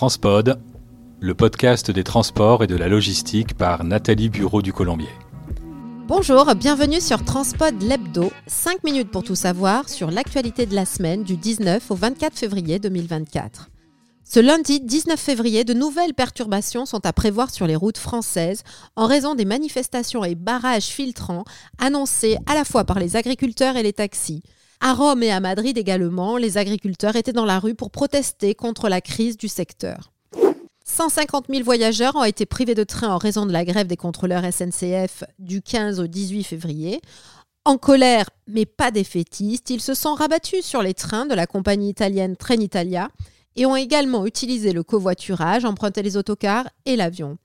Transpod, le podcast des transports et de la logistique par Nathalie Bureau du Colombier. Bonjour, bienvenue sur Transpod l'Hebdo, 5 minutes pour tout savoir sur l'actualité de la semaine du 19 au 24 février 2024. Ce lundi 19 février, de nouvelles perturbations sont à prévoir sur les routes françaises en raison des manifestations et barrages filtrants annoncés à la fois par les agriculteurs et les taxis. À Rome et à Madrid également, les agriculteurs étaient dans la rue pour protester contre la crise du secteur. 150 000 voyageurs ont été privés de train en raison de la grève des contrôleurs SNCF du 15 au 18 février. En colère, mais pas défaitistes, ils se sont rabattus sur les trains de la compagnie italienne Trenitalia et ont également utilisé le covoiturage, emprunté les autocars et l'avion.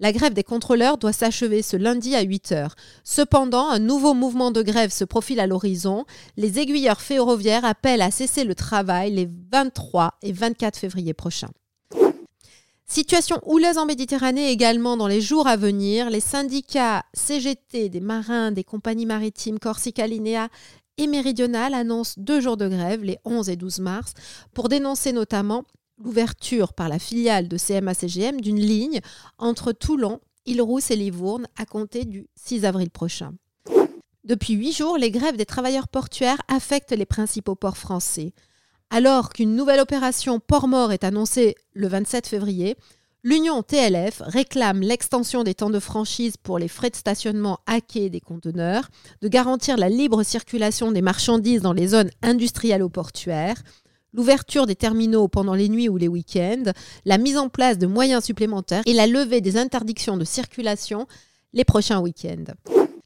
La grève des contrôleurs doit s'achever ce lundi à 8 heures. Cependant, un nouveau mouvement de grève se profile à l'horizon. Les aiguilleurs ferroviaires appellent à cesser le travail les 23 et 24 février prochains. Situation houleuse en Méditerranée également dans les jours à venir. Les syndicats CGT des marins des compagnies maritimes Corsica Linea et Méridionale annoncent deux jours de grève, les 11 et 12 mars, pour dénoncer notamment l'ouverture par la filiale de CMA-CGM d'une ligne entre Toulon, Île-Rousse et Livourne à compter du 6 avril prochain. Depuis huit jours, les grèves des travailleurs portuaires affectent les principaux ports français. Alors qu'une nouvelle opération Port-Mort est annoncée le 27 février, l'Union TLF réclame l'extension des temps de franchise pour les frais de stationnement à quai des conteneurs, de garantir la libre circulation des marchandises dans les zones industrielles ou portuaires, l'ouverture des terminaux pendant les nuits ou les week-ends, la mise en place de moyens supplémentaires et la levée des interdictions de circulation les prochains week-ends.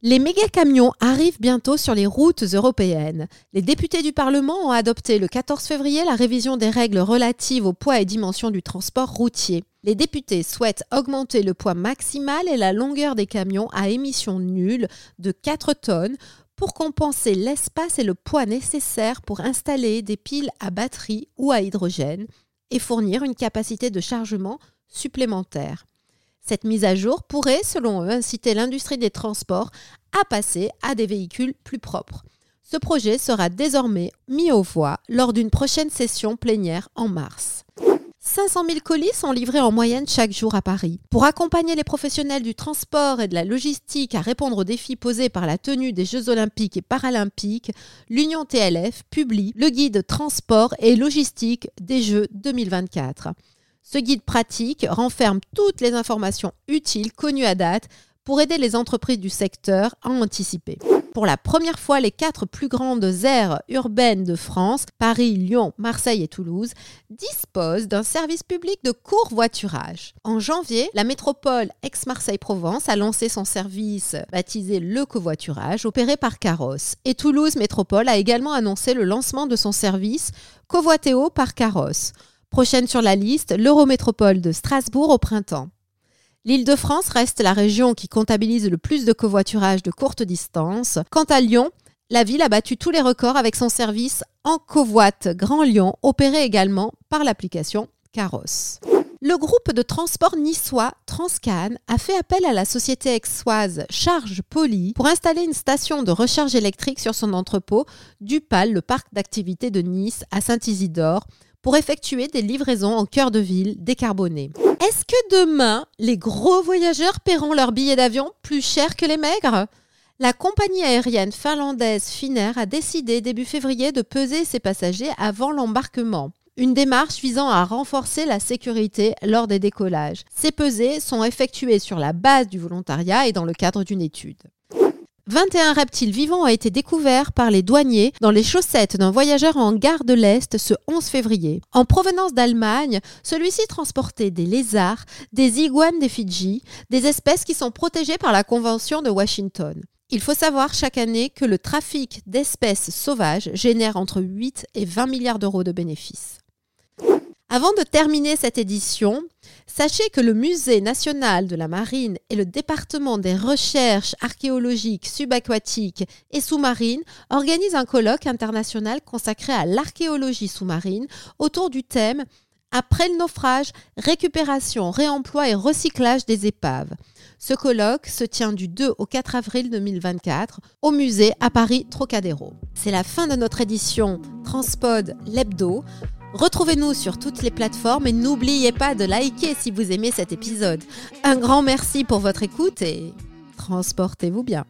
Les méga-camions arrivent bientôt sur les routes européennes. Les députés du Parlement ont adopté le 14 février la révision des règles relatives au poids et dimensions du transport routier. Les députés souhaitent augmenter le poids maximal et la longueur des camions à émissions nulles de 4 tonnes pour compenser l'espace et le poids nécessaires pour installer des piles à batterie ou à hydrogène et fournir une capacité de chargement supplémentaire. Cette mise à jour pourrait, selon eux, inciter l'industrie des transports à passer à des véhicules plus propres. Ce projet sera désormais mis aux voix lors d'une prochaine session plénière en mars. 500 000 colis sont livrés en moyenne chaque jour à Paris. Pour accompagner les professionnels du transport et de la logistique à répondre aux défis posés par la tenue des Jeux olympiques et paralympiques, l'Union TLF publie le guide transport et logistique des Jeux 2024. Ce guide pratique renferme toutes les informations utiles connues à date pour aider les entreprises du secteur à anticiper. Pour la première fois, les quatre plus grandes aires urbaines de France, Paris, Lyon, Marseille et Toulouse, disposent d'un service public de court-voiturage. En janvier, la métropole Aix-Marseille-Provence a lancé son service baptisé le covoiturage, opéré par Carrosse. Et Toulouse Métropole a également annoncé le lancement de son service Covoitéo par Carrosse. Prochaine sur la liste, l'Eurométropole de Strasbourg au printemps. L'Île-de-France reste la région qui comptabilise le plus de covoiturage de courte distance. Quant à Lyon, la ville a battu tous les records avec son service en covoite Grand Lyon, opéré également par l'application Caros. Le groupe de transport niçois Transcan a fait appel à la société exoise Charge Poly pour installer une station de recharge électrique sur son entrepôt du PAL, le parc d'activités de Nice, à Saint-Isidore, pour effectuer des livraisons en cœur de ville décarbonées. Est-ce que demain, les gros voyageurs paieront leurs billets d'avion plus cher que les maigres? La compagnie aérienne finlandaise Finnair a décidé début février de peser ses passagers avant l'embarquement. Une démarche visant à renforcer la sécurité lors des décollages. Ces pesées sont effectuées sur la base du volontariat et dans le cadre d'une étude. 21 reptiles vivants ont été découverts par les douaniers dans les chaussettes d'un voyageur en gare de l'Est ce 11 février. En provenance d'Allemagne, celui-ci transportait des lézards, des iguanes des Fidji, des espèces qui sont protégées par la Convention de Washington. Il faut savoir chaque année que le trafic d'espèces sauvages génère entre 8 et 20 milliards d'euros de bénéfices. Avant de terminer cette édition, sachez que le Musée national de la marine et le département des recherches archéologiques subaquatiques et sous-marines organisent un colloque international consacré à l'archéologie sous-marine autour du thème après le naufrage, récupération, réemploi et recyclage des épaves. Ce colloque se tient du 2 au 4 avril 2024 au musée à Paris Trocadéro. C'est la fin de notre édition Transpod l'hebdo. Retrouvez-nous sur toutes les plateformes et n'oubliez pas de liker si vous aimez cet épisode. Un grand merci pour votre écoute et transportez-vous bien.